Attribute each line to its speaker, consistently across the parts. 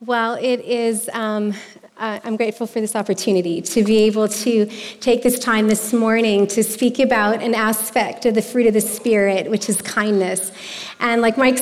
Speaker 1: Well, it is um, uh, I'm grateful for this opportunity to be able to take this time this morning to speak about an aspect of the fruit of the Spirit, which is kindness. And like Mike,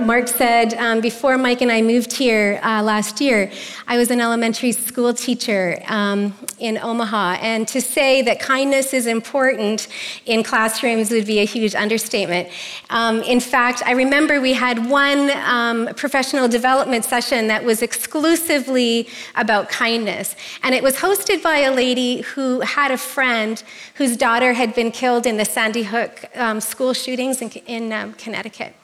Speaker 1: Mark said, um, before Mike and I moved here uh, last year, I was an elementary school teacher um, in Omaha. And to say that kindness is important in classrooms would be a huge understatement. Um, in fact, I remember we had one um, professional development session that was exclusively about kindness. And it was hosted by a lady who had a friend whose daughter had been killed in the Sandy Hook um, school shootings in, in um, Connecticut.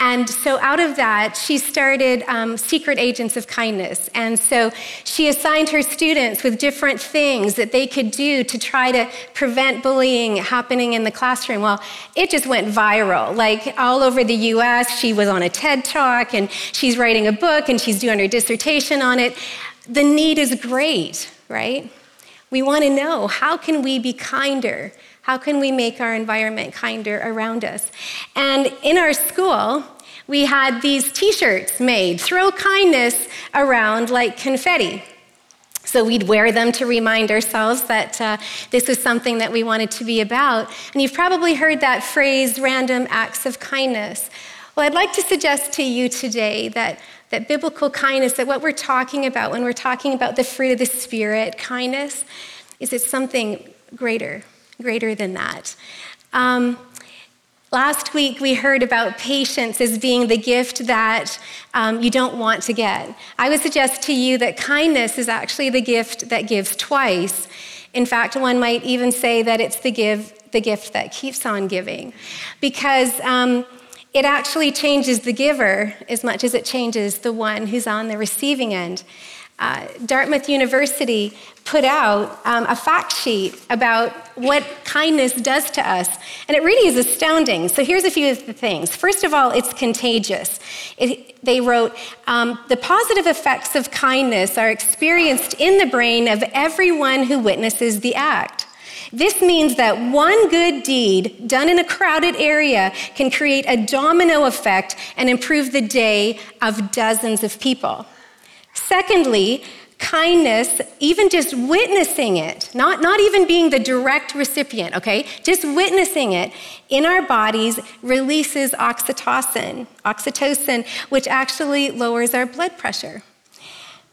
Speaker 1: And so, out of that, she started um, Secret Agents of Kindness. And so, she assigned her students with different things that they could do to try to prevent bullying happening in the classroom. Well, it just went viral. Like all over the US, she was on a TED talk and she's writing a book and she's doing her dissertation on it the need is great, right? We want to know how can we be kinder? How can we make our environment kinder around us? And in our school, we had these t shirts made throw kindness around like confetti. So we'd wear them to remind ourselves that uh, this was something that we wanted to be about. And you've probably heard that phrase, random acts of kindness. Well, I'd like to suggest to you today that that biblical kindness, that what we're talking about when we're talking about the fruit of the Spirit, kindness, is it something greater, greater than that. Um, last week, we heard about patience as being the gift that um, you don't want to get. I would suggest to you that kindness is actually the gift that gives twice. In fact, one might even say that it's the, give, the gift that keeps on giving. Because um, it actually changes the giver as much as it changes the one who's on the receiving end. Uh, Dartmouth University put out um, a fact sheet about what kindness does to us, and it really is astounding. So here's a few of the things. First of all, it's contagious. It, they wrote um, the positive effects of kindness are experienced in the brain of everyone who witnesses the act. This means that one good deed done in a crowded area can create a domino effect and improve the day of dozens of people. Secondly, kindness, even just witnessing it, not, not even being the direct recipient, okay? Just witnessing it in our bodies releases oxytocin, oxytocin, which actually lowers our blood pressure.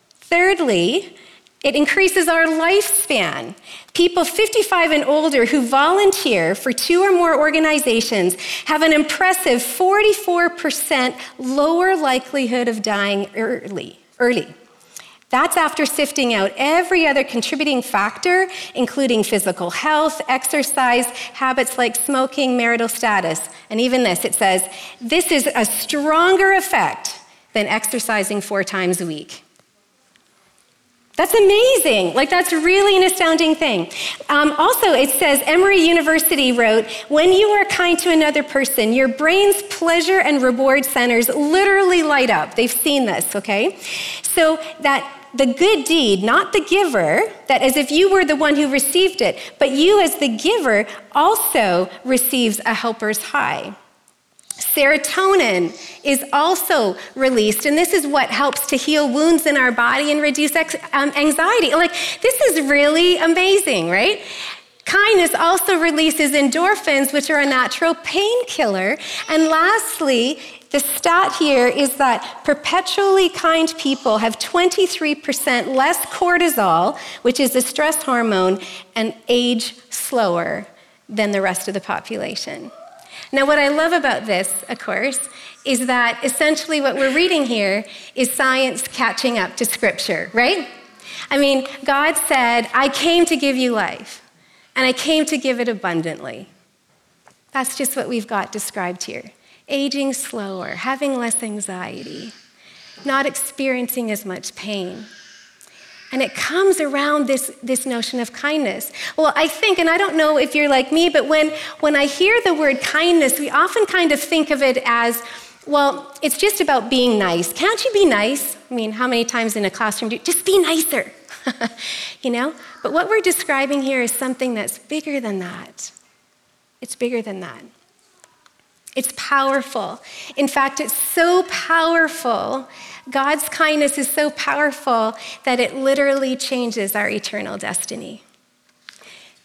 Speaker 1: Thirdly, it increases our lifespan. People 55 and older who volunteer for two or more organizations have an impressive 44% lower likelihood of dying early. early. That's after sifting out every other contributing factor, including physical health, exercise, habits like smoking, marital status. And even this, it says, this is a stronger effect than exercising four times a week. That's amazing. Like, that's really an astounding thing. Um, also, it says Emory University wrote When you are kind to another person, your brain's pleasure and reward centers literally light up. They've seen this, okay? So that the good deed, not the giver, that as if you were the one who received it, but you as the giver also receives a helper's high. Serotonin is also released, and this is what helps to heal wounds in our body and reduce ex- um, anxiety. Like, this is really amazing, right? Kindness also releases endorphins, which are a natural painkiller. And lastly, the stat here is that perpetually kind people have 23% less cortisol, which is the stress hormone, and age slower than the rest of the population. Now, what I love about this, of course, is that essentially what we're reading here is science catching up to Scripture, right? I mean, God said, I came to give you life, and I came to give it abundantly. That's just what we've got described here aging slower, having less anxiety, not experiencing as much pain. And it comes around this, this notion of kindness. Well, I think, and I don't know if you're like me, but when, when I hear the word kindness, we often kind of think of it as, well, it's just about being nice. Can't you be nice? I mean, how many times in a classroom do you just be nicer? you know? But what we're describing here is something that's bigger than that. It's bigger than that. It's powerful. In fact, it's so powerful God's kindness is so powerful that it literally changes our eternal destiny.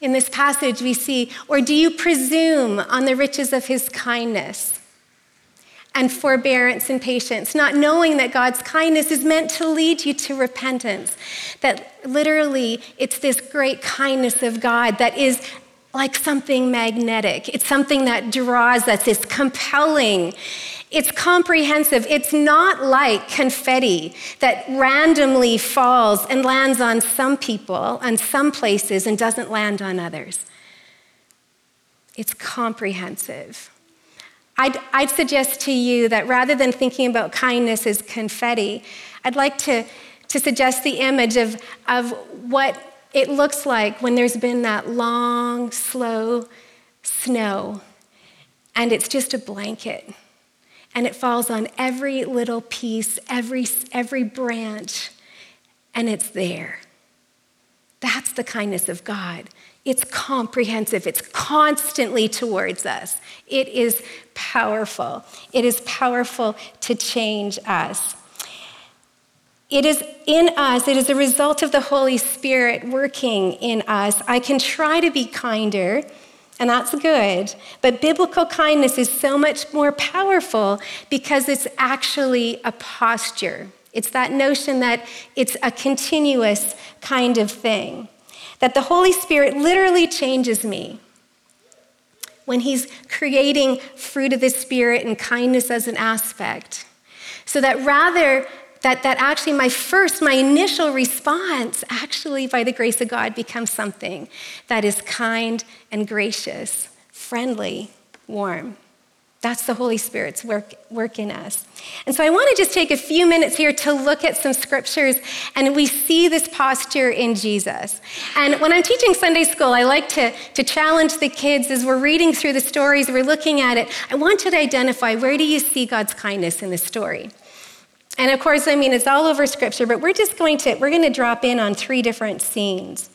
Speaker 1: In this passage, we see, or do you presume on the riches of his kindness and forbearance and patience, not knowing that God's kindness is meant to lead you to repentance? That literally, it's this great kindness of God that is like something magnetic. It's something that draws us, it's compelling. It's comprehensive. It's not like confetti that randomly falls and lands on some people and some places and doesn't land on others. It's comprehensive. I'd, I'd suggest to you that rather than thinking about kindness as confetti, I'd like to, to suggest the image of, of what it looks like when there's been that long, slow snow and it's just a blanket and it falls on every little piece, every, every branch, and it's there. That's the kindness of God. It's comprehensive, it's constantly towards us. It is powerful. It is powerful to change us. It is in us, it is a result of the Holy Spirit working in us. I can try to be kinder, and that's good. But biblical kindness is so much more powerful because it's actually a posture. It's that notion that it's a continuous kind of thing. That the Holy Spirit literally changes me when He's creating fruit of the Spirit and kindness as an aspect. So that rather that, that actually my first, my initial response, actually, by the grace of God, becomes something that is kind and gracious, friendly, warm. That's the Holy Spirit's work, work in us. And so I want to just take a few minutes here to look at some scriptures, and we see this posture in Jesus. And when I'm teaching Sunday school, I like to, to challenge the kids as we're reading through the stories, we're looking at it. I want you to identify where do you see God's kindness in the story? And of course, I mean, it's all over scripture, but we're just going to, we're going to drop in on three different scenes.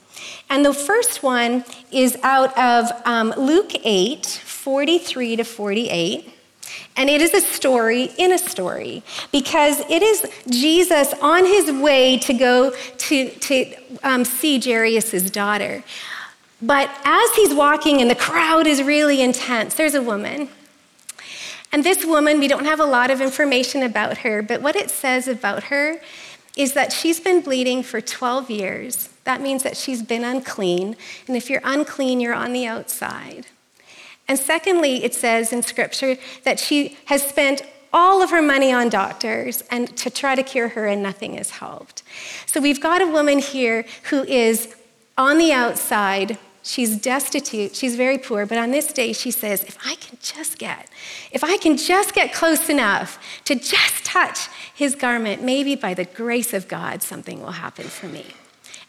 Speaker 1: And the first one is out of um, Luke 8, 43 to 48. And it is a story in a story because it is Jesus on his way to go to, to um, see Jairus' daughter. But as he's walking and the crowd is really intense, there's a woman and this woman, we don't have a lot of information about her, but what it says about her is that she's been bleeding for 12 years. That means that she's been unclean. And if you're unclean, you're on the outside. And secondly, it says in scripture that she has spent all of her money on doctors and to try to cure her and nothing has helped. So we've got a woman here who is on the outside She's destitute. She's very poor. But on this day, she says, if I can just get, if I can just get close enough to just touch his garment, maybe by the grace of God, something will happen for me.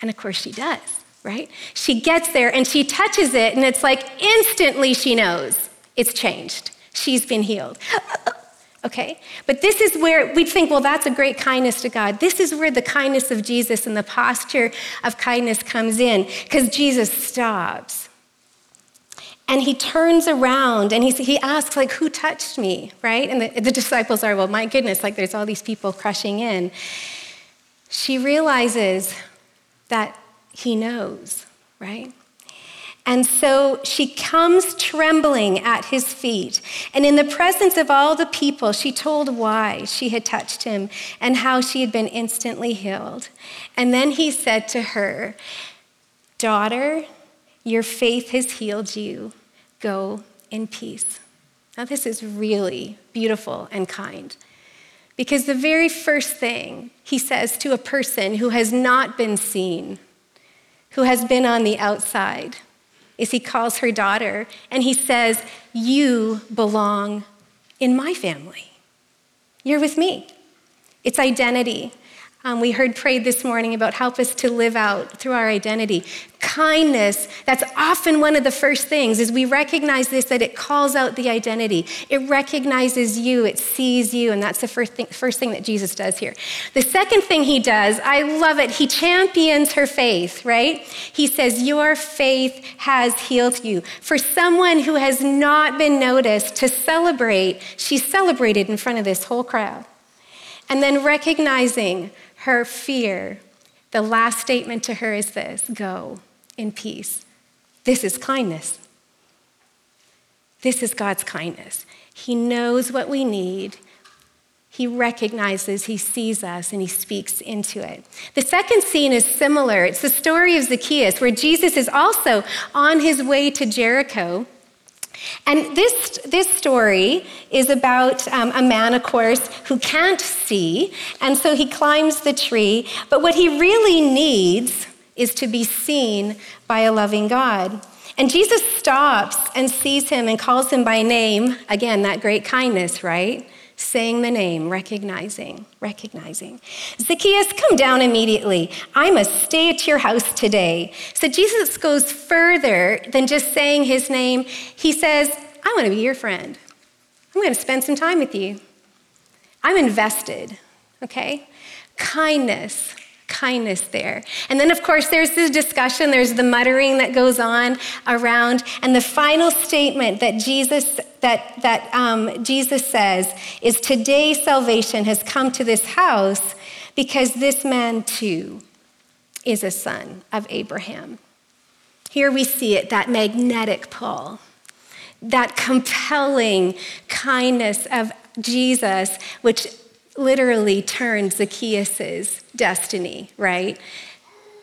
Speaker 1: And of course, she does, right? She gets there and she touches it, and it's like instantly she knows it's changed. She's been healed okay? But this is where we think, well, that's a great kindness to God. This is where the kindness of Jesus and the posture of kindness comes in, because Jesus stops. And he turns around and he, he asks, like, who touched me, right? And the, the disciples are, well, my goodness, like, there's all these people crushing in. She realizes that he knows, right? And so she comes trembling at his feet. And in the presence of all the people, she told why she had touched him and how she had been instantly healed. And then he said to her, Daughter, your faith has healed you. Go in peace. Now, this is really beautiful and kind. Because the very first thing he says to a person who has not been seen, who has been on the outside, is he calls her daughter and he says, You belong in my family. You're with me. It's identity. Um, we heard prayed this morning about help us to live out through our identity. Kindness, that's often one of the first things, is we recognize this that it calls out the identity. It recognizes you, it sees you, and that's the first thing, first thing that Jesus does here. The second thing he does, I love it, he champions her faith, right? He says, Your faith has healed you. For someone who has not been noticed to celebrate, she celebrated in front of this whole crowd. And then recognizing her fear, the last statement to her is this go in peace. This is kindness. This is God's kindness. He knows what we need. He recognizes, he sees us, and he speaks into it. The second scene is similar. It's the story of Zacchaeus, where Jesus is also on his way to Jericho. And this, this story is about um, a man, of course, who can't see, and so he climbs the tree. But what he really needs is to be seen by a loving God. And Jesus stops and sees him and calls him by name. Again, that great kindness, right? Saying the name, recognizing, recognizing. Zacchaeus, come down immediately. I must stay at your house today. So Jesus goes further than just saying his name. He says, I want to be your friend. I'm going to spend some time with you. I'm invested, okay? Kindness, kindness there. And then, of course, there's the discussion, there's the muttering that goes on around. And the final statement that Jesus, that, that, um, Jesus says is today salvation has come to this house because this man too is a son of Abraham. Here we see it, that magnetic pull, that compelling kindness of Jesus, which literally turns Zacchaeus' destiny, right?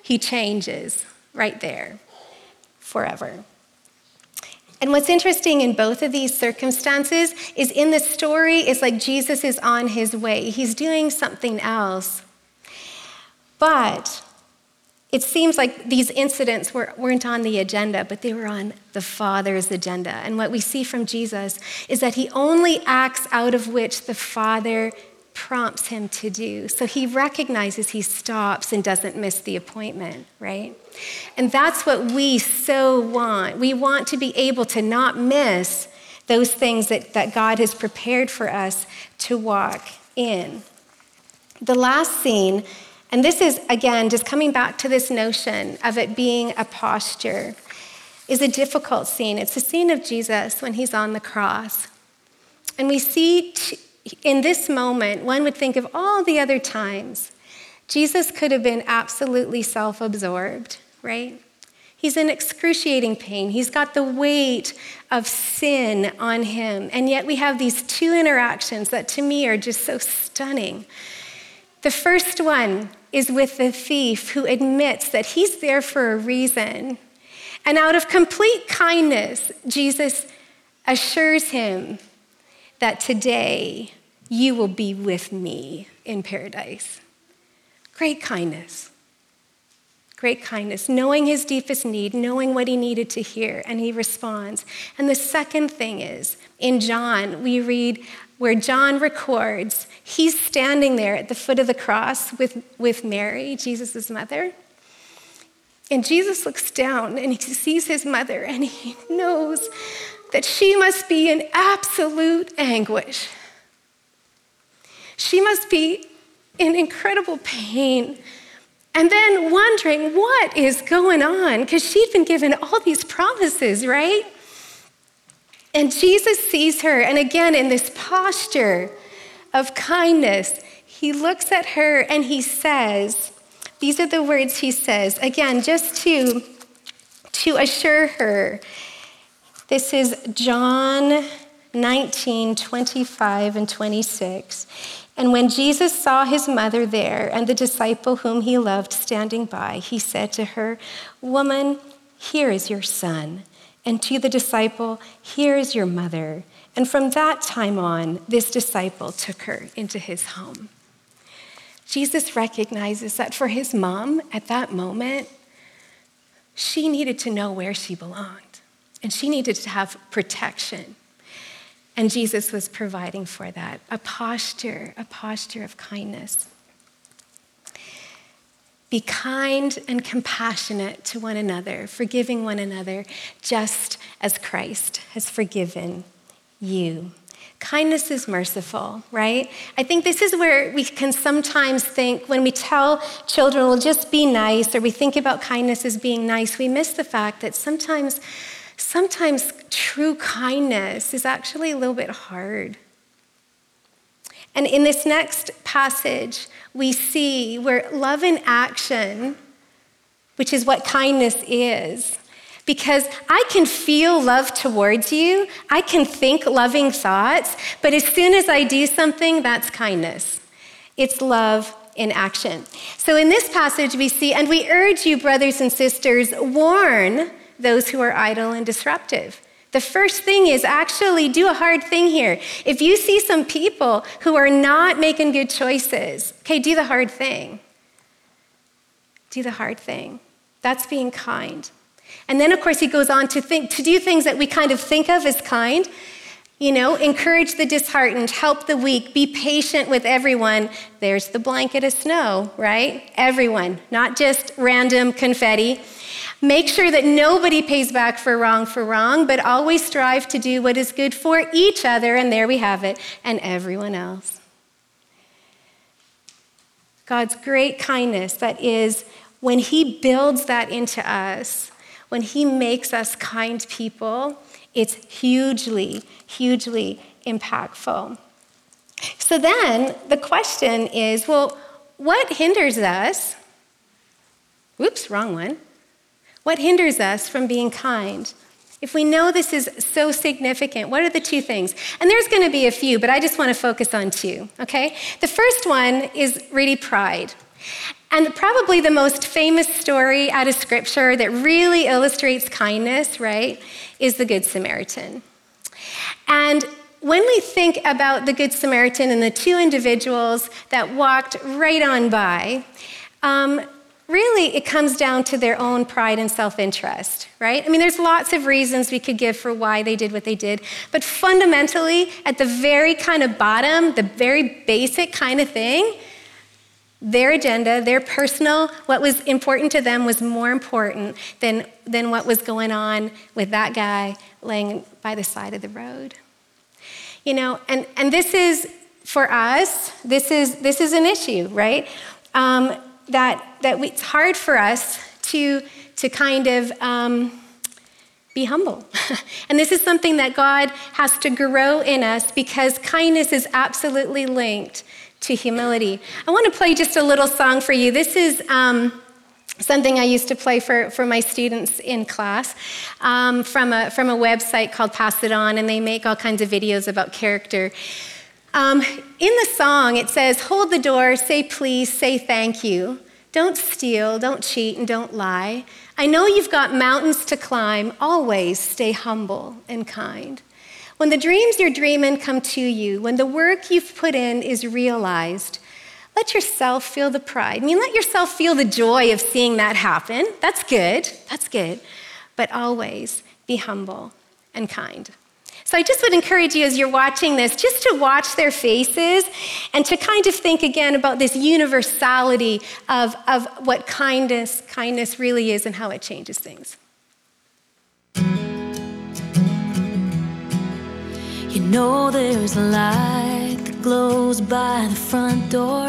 Speaker 1: He changes right there forever. And what's interesting in both of these circumstances is in the story, it's like Jesus is on his way. He's doing something else. But it seems like these incidents were, weren't on the agenda, but they were on the Father's agenda. And what we see from Jesus is that he only acts out of which the Father prompts him to do. So he recognizes he stops and doesn't miss the appointment, right? And that's what we so want. We want to be able to not miss those things that, that God has prepared for us to walk in. The last scene, and this is again just coming back to this notion of it being a posture, is a difficult scene. It's the scene of Jesus when he's on the cross. And we see t- in this moment, one would think of all the other times Jesus could have been absolutely self absorbed, right? He's in excruciating pain. He's got the weight of sin on him. And yet we have these two interactions that to me are just so stunning. The first one is with the thief who admits that he's there for a reason. And out of complete kindness, Jesus assures him that today you will be with me in paradise. Great kindness. Great kindness, knowing his deepest need, knowing what he needed to hear, and he responds. And the second thing is, in John, we read where John records, he's standing there at the foot of the cross with, with Mary, Jesus' mother. And Jesus looks down and he sees his mother and he knows that she must be in absolute anguish. She must be in incredible pain. And then wondering what is going on, because she'd been given all these promises, right? And Jesus sees her, and again, in this posture of kindness, he looks at her and he says, These are the words he says, again, just to, to assure her this is John 19, 25, and 26. And when Jesus saw his mother there and the disciple whom he loved standing by, he said to her, Woman, here is your son. And to the disciple, Here is your mother. And from that time on, this disciple took her into his home. Jesus recognizes that for his mom at that moment, she needed to know where she belonged. And she needed to have protection. And Jesus was providing for that a posture, a posture of kindness. Be kind and compassionate to one another, forgiving one another, just as Christ has forgiven you. Kindness is merciful, right? I think this is where we can sometimes think when we tell children, well, just be nice, or we think about kindness as being nice, we miss the fact that sometimes sometimes true kindness is actually a little bit hard. And in this next passage, we see where love in action, which is what kindness is, because I can feel love towards you, I can think loving thoughts, but as soon as I do something, that's kindness. It's love in action. So in this passage, we see, and we urge you, brothers and sisters, warn those who are idle and disruptive. The first thing is actually do a hard thing here. If you see some people who are not making good choices, okay, do the hard thing. Do the hard thing. That's being kind. And then, of course, he goes on to think to do things that we kind of think of as kind. You know, encourage the disheartened, help the weak, be patient with everyone. There's the blanket of snow, right? Everyone, not just random confetti. Make sure that nobody pays back for wrong for wrong, but always strive to do what is good for each other, and there we have it, and everyone else. God's great kindness, that is, when He builds that into us, when He makes us kind people, it's hugely, hugely impactful. So then the question is well, what hinders us? Whoops, wrong one. What hinders us from being kind? If we know this is so significant, what are the two things? And there's going to be a few, but I just want to focus on two, okay? The first one is really pride. And probably the most famous story out of scripture that really illustrates kindness, right, is the Good Samaritan. And when we think about the Good Samaritan and the two individuals that walked right on by, um, really it comes down to their own pride and self interest, right? I mean, there's lots of reasons we could give for why they did what they did, but fundamentally, at the very kind of bottom, the very basic kind of thing, their agenda, their personal, what was important to them was more important than, than what was going on with that guy laying by the side of the road. You know, and, and this is, for us, this is, this is an issue, right? Um, that, that it's hard for us to, to kind of um, be humble. and this is something that God has to grow in us because kindness is absolutely linked to humility. I want to play just a little song for you. This is. Um, something I used to play for, for my students in class um, from, a, from a website called Pass It On, and they make all kinds of videos about character. Um, in the song, it says, Hold the door, say please, say thank you. Don't steal, don't cheat, and don't lie. I know you've got mountains to climb. Always stay humble and kind. When the dreams you're dreaming come to you, when the work you've put in is realized, let yourself feel the pride. I mean, let yourself feel the joy of seeing that happen. That's good. That's good. But always be humble and kind. So I just would encourage you as you're watching this just to watch their faces and to kind of think again about this universality of, of what kindness, kindness really is and how it changes things.
Speaker 2: You know there's a light that glows by the front door.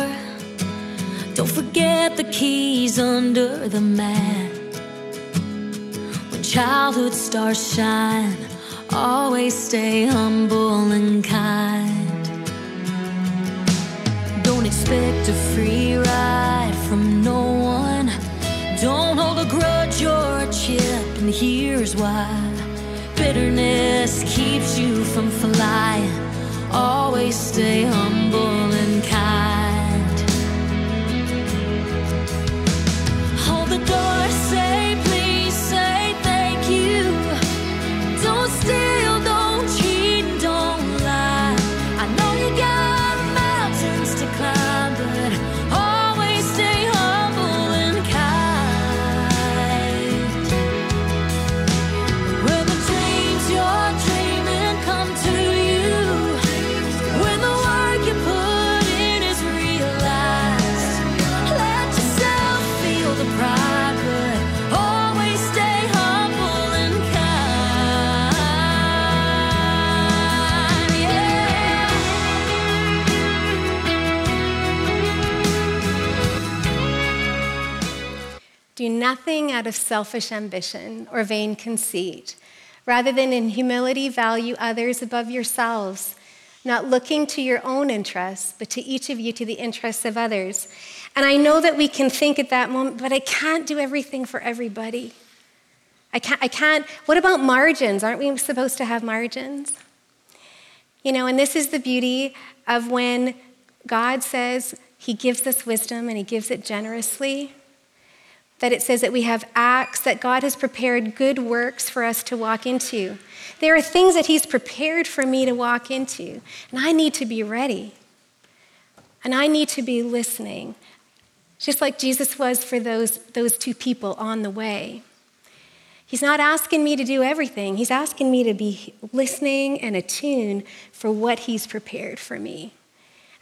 Speaker 2: Don't forget the keys under the mat. When childhood stars shine Always stay humble and kind. Don't expect a free ride from no one. Don't hold a grudge or a chip, and here's why. Bitterness keeps you from flying. Always stay
Speaker 1: nothing out of selfish ambition or vain conceit. Rather than in humility, value others above yourselves. not looking to your own interests, but to each of you to the interests of others. And I know that we can think at that moment, but I can't do everything for everybody. I can't, I can't. What about margins? Aren't we supposed to have margins? You know, and this is the beauty of when God says He gives us wisdom and He gives it generously. That it says that we have acts, that God has prepared good works for us to walk into. There are things that He's prepared for me to walk into, and I need to be ready. And I need to be listening, just like Jesus was for those, those two people on the way. He's not asking me to do everything. He's asking me to be listening and attuned for what He's prepared for me.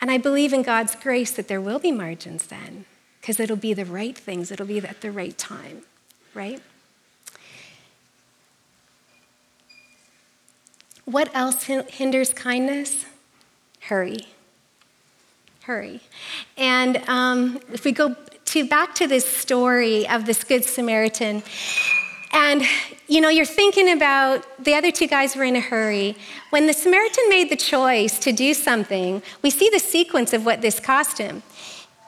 Speaker 1: And I believe in God's grace that there will be margins then, because it'll be the right things, it'll be at the right time, right? What else hinders kindness? Hurry. Hurry. And um, if we go to back to this story of this Good Samaritan, and you know, you're thinking about the other two guys were in a hurry. When the Samaritan made the choice to do something, we see the sequence of what this cost him.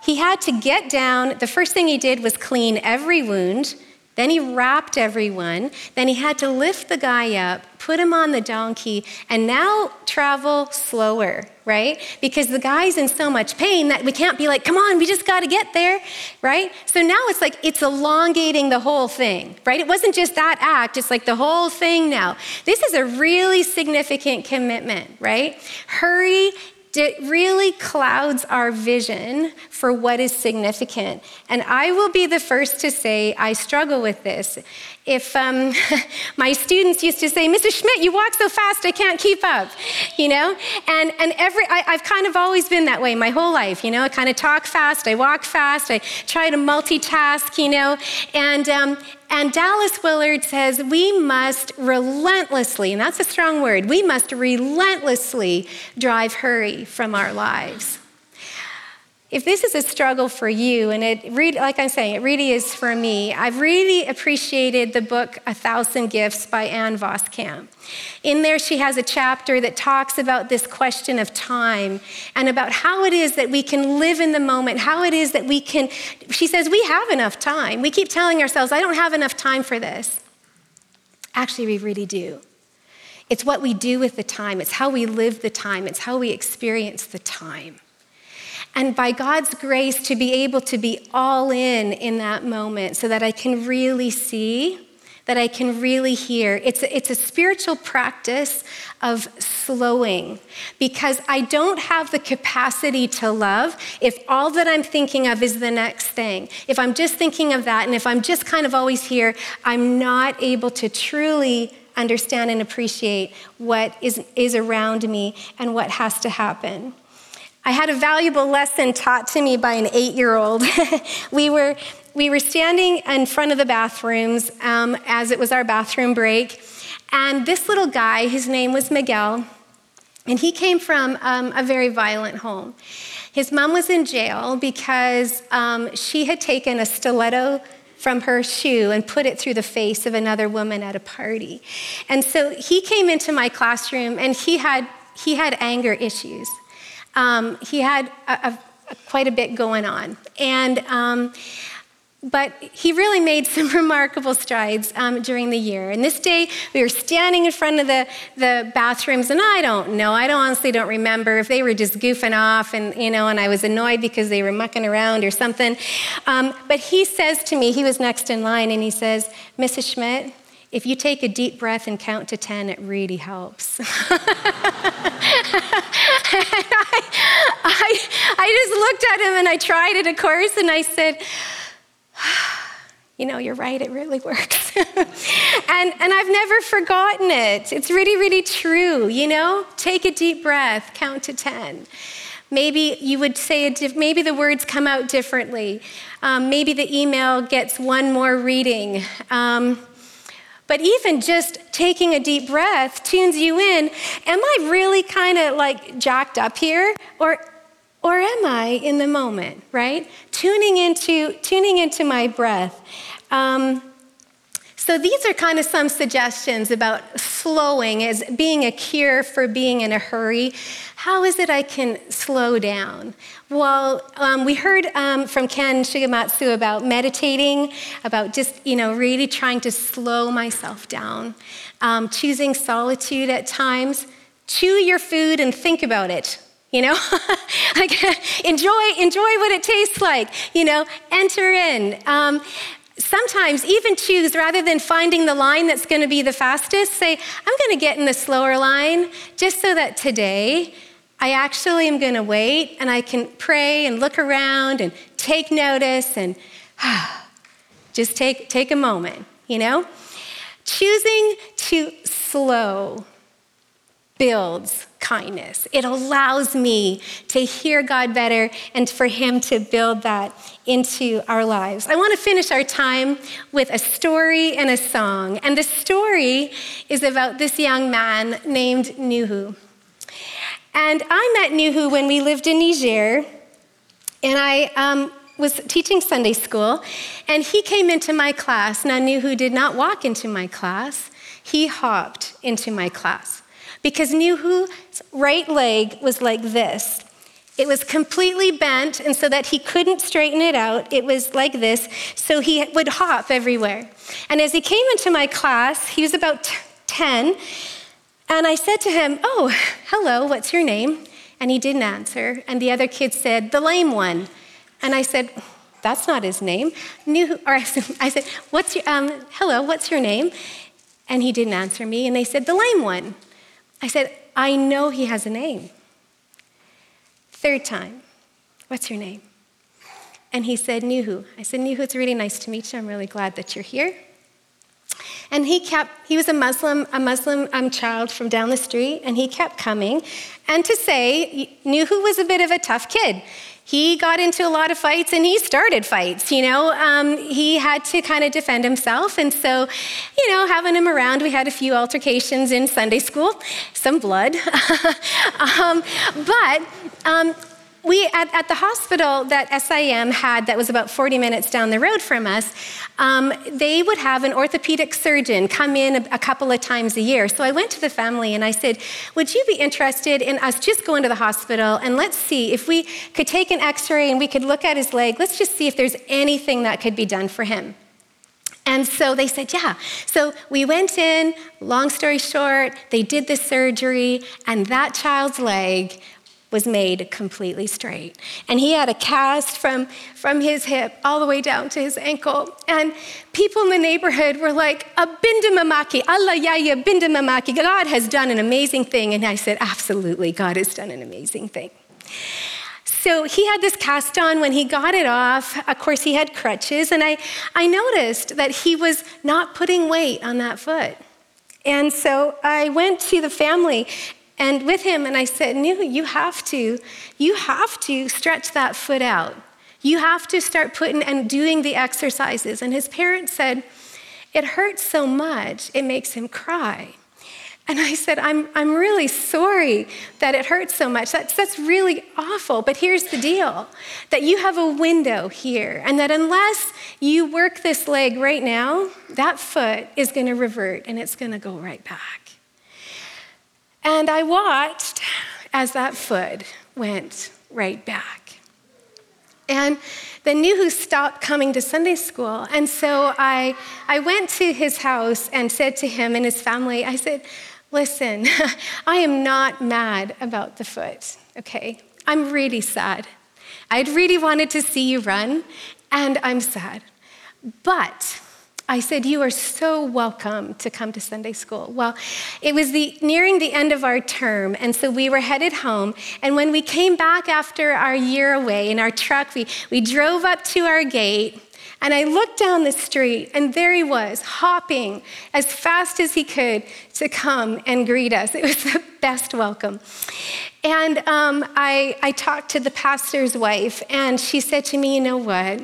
Speaker 1: He had to get down, the first thing he did was clean every wound. Then he wrapped everyone. Then he had to lift the guy up, put him on the donkey, and now travel slower, right? Because the guy's in so much pain that we can't be like, come on, we just got to get there, right? So now it's like it's elongating the whole thing, right? It wasn't just that act, it's like the whole thing now. This is a really significant commitment, right? Hurry really clouds our vision for what is significant. And I will be the first to say I struggle with this. If um, my students used to say, Mrs. Schmidt, you walk so fast, I can't keep up, you know? And, and every, I, have kind of always been that way my whole life, you know? I kind of talk fast, I walk fast, I try to multitask, you know? And, um, and Dallas Willard says we must relentlessly, and that's a strong word, we must relentlessly drive hurry from our lives if this is a struggle for you, and it really, like I'm saying, it really is for me, I've really appreciated the book A Thousand Gifts by Ann Voskamp. In there, she has a chapter that talks about this question of time and about how it is that we can live in the moment, how it is that we can, she says, we have enough time. We keep telling ourselves, I don't have enough time for this. Actually, we really do. It's what we do with the time, it's how we live the time, it's how we experience the time. And by God's grace, to be able to be all in in that moment so that I can really see, that I can really hear. It's a, it's a spiritual practice of slowing because I don't have the capacity to love if all that I'm thinking of is the next thing. If I'm just thinking of that and if I'm just kind of always here, I'm not able to truly understand and appreciate what is, is around me and what has to happen. I had a valuable lesson taught to me by an eight year old. we, were, we were standing in front of the bathrooms um, as it was our bathroom break. And this little guy, his name was Miguel, and he came from um, a very violent home. His mom was in jail because um, she had taken a stiletto from her shoe and put it through the face of another woman at a party. And so he came into my classroom and he had, he had anger issues um, he had a, a, quite a bit going on. And, um, but he really made some remarkable strides um, during the year. And this day, we were standing in front of the, the bathrooms, and I don't know, I don't, honestly don't remember if they were just goofing off, and you know, and I was annoyed because they were mucking around or something. Um, but he says to me, he was next in line, and he says, "Mrs. Schmidt, if you take a deep breath and count to 10, it really helps. I, I, I just looked at him and I tried it, of course, and I said, you know, you're right, it really works. and, and I've never forgotten it. It's really, really true, you know? Take a deep breath, count to 10. Maybe you would say, diff- maybe the words come out differently. Um, maybe the email gets one more reading. Um, but even just taking a deep breath tunes you in. Am I really kind of like jacked up here? Or, or am I in the moment, right? Tuning into, tuning into my breath. Um, so these are kind of some suggestions about slowing as being a cure for being in a hurry, how is it I can slow down? Well, um, we heard um, from Ken Shigematsu about meditating, about just, you know, really trying to slow myself down, um, choosing solitude at times. Chew your food and think about it you know? Like enjoy enjoy what it tastes like you know? Enter in. Um, sometimes even choose rather than finding the line that's going to be the fastest say i'm going to get in the slower line just so that today i actually am going to wait and i can pray and look around and take notice and just take take a moment you know? Choosing to slow builds kindness. It allows me to hear God better and for Him to build that into our lives. I want to finish our time with a story and a song. And the story is about this young man named Nuhu. And I met Nuhu when we lived in Niger, and I um, was teaching Sunday school, and he came into my class. Now, Nuhu did not walk into my class, he hopped into my class because Nuhu's right leg was like this. It was completely bent, and so that he couldn't straighten it out, it was like this, so he would hop everywhere. And as he came into my class, he was about 10, and I said to him, Oh, hello, what's your name? And he didn't answer. And the other kid said, The lame one. And I said, That's not his name. New, or I said, What's your, um, hello, what's your name? And he didn't answer me, and they said, The lame one. I said, I know he has a name. Third time, what's your name? And he said, Nuhu. I said, Nuhu, it's really nice to meet you. I'm really glad that you're here. And he kept, he was a Muslim, a Muslim um, child from down the street, and he kept coming. And to say, Nuhu was a bit of a tough kid he got into a lot of fights and he started fights, you know. Um, he had to kind of defend himself. And so, you know, having him around, we had a few altercations in Sunday school, some blood. um, but um, we at, at, the hospital that SIM had that was about 40 minutes down the road from us, um, they would have an orthopedic surgeon come in a, a, couple of times a year. So I went to the family and I said, Would you be interested in us just going to the hospital and let's see if we could take an x ray and we could look at his leg? Let's just see if there's anything that could be done for him. And so they said, yeah. So we went in, long story short, they did the surgery, and that child's leg was made completely straight. And he had a cast from, from his hip all the way down to his ankle. And people in the neighborhood were like, a bindamamaki, Allah yaya bindamamaki. God has done an amazing thing. And I said, absolutely, God has done an amazing thing. So he had this cast on. When he got it off, of course, he had crutches. And I, I noticed that he was not putting weight on that foot. And so I went to the family and with him, and I said, "No, you have to, you have to stretch that foot out. You have to start putting and doing the exercises." And his parents said, "It hurts so much, it makes him cry." And I said, I'm, I'm really sorry that it hurts so much. That's, that's really awful. But here's the deal that you have a window here, and that unless you work this leg right now, that foot is going to revert and it's going to go right back. And I watched as that foot went right back. And then Nuhu stopped coming to Sunday school. And so I, I went to his house and said to him and his family, I said, Listen, I am not mad about the foot, okay? I'm really sad. I'd really wanted to see you run, and I'm sad. But I said, You are so welcome to come to Sunday school. Well, it was the, nearing the end of our term, and so we were headed home. And when we came back after our year away in our truck, we, we drove up to our gate. And I looked down the street, and there he was, hopping as fast as he could to come and greet us. It was the best welcome. And um, I, I talked to the pastor's wife, and she said to me, You know what?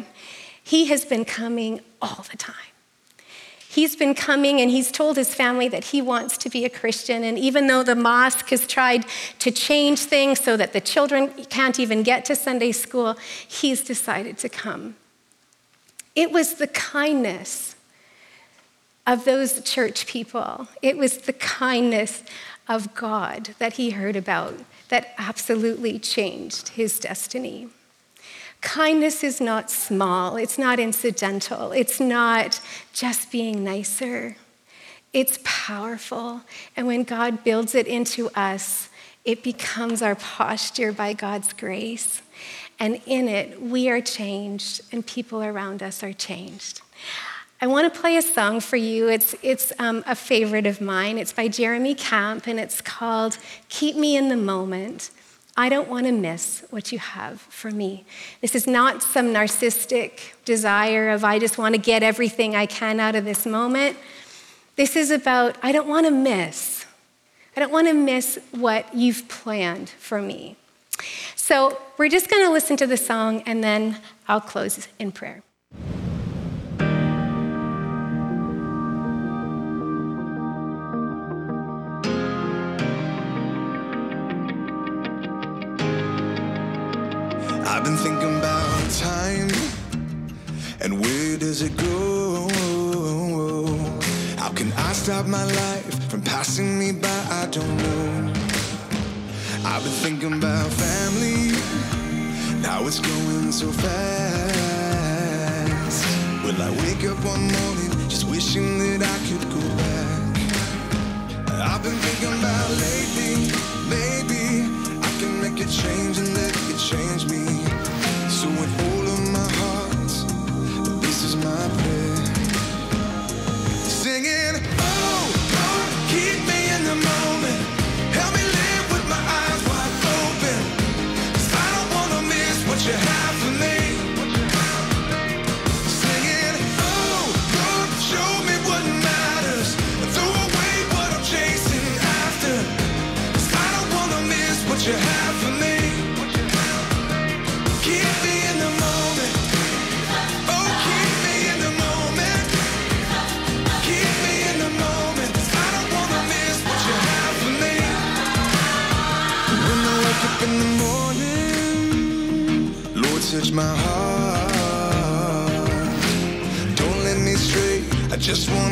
Speaker 1: He has been coming all the time. He's been coming and he's told his family that he wants to be a Christian. And even though the mosque has tried to change things so that the children can't even get to Sunday school, he's decided to come. It was the kindness of those church people. It was the kindness of God that he heard about that absolutely changed his destiny. Kindness is not small, it's not incidental, it's not just being nicer. It's powerful. And when God builds it into us, it becomes our posture by God's grace. And in it, we are changed, and people around us are changed. I want to play a song for you. It's, it's um, a favorite of mine. It's by Jeremy Camp, and it's called Keep Me in the Moment. I don't want to miss what you have for me. This is not some narcissistic desire of, I just want to get everything I can out of this moment. This is about, I don't want to miss. I don't want to miss what you've planned for me. So we're just going to listen to the song, and then I'll close in prayer.
Speaker 3: Been thinking about time and where does it go? How can I stop my life from passing me by? I don't know. I've been thinking about family, now it's going so fast. Will I wake up one morning just wishing that I could go back? I've been thinking about lately,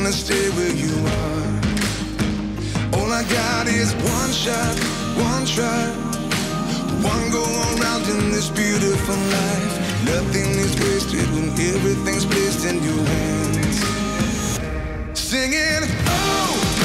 Speaker 3: wanna stay where you are. All I got is one shot, one try. One go around in this beautiful life. Nothing is wasted when everything's placed in your hands. Singing, oh,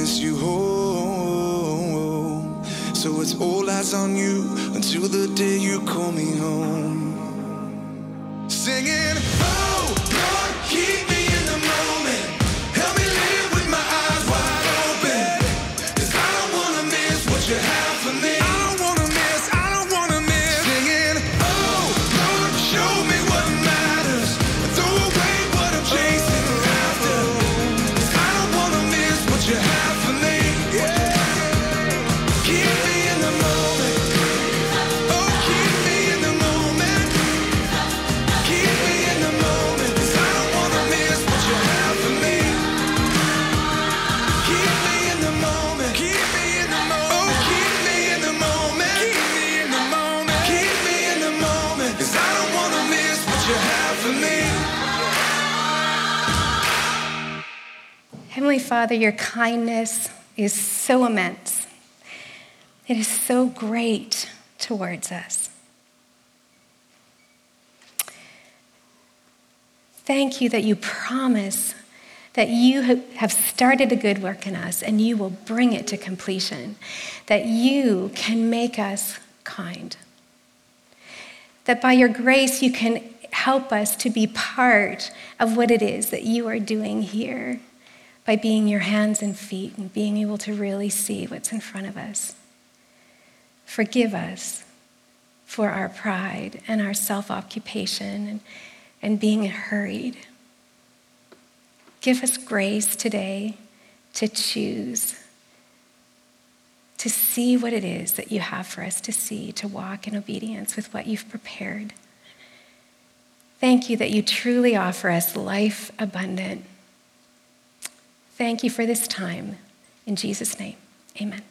Speaker 3: promise you home. So it's all eyes on you until the day you call me home. Singing, oh
Speaker 1: Heavenly Father, your kindness is so immense. It is so great towards us. Thank you that you promise that you have started a good work in us and you will bring it to completion, that you can make us kind, that by your grace you can help us to be part of what it is that you are doing here by being your hands and feet and being able to really see what's in front of us. Forgive us for our pride and our self occupation and, and being hurried. Give us grace today to choose, to see what it is that you have for us to see, to walk in obedience with what you've prepared. Thank you that you truly offer us life abundant. Thank you for this time. In Jesus' name, amen.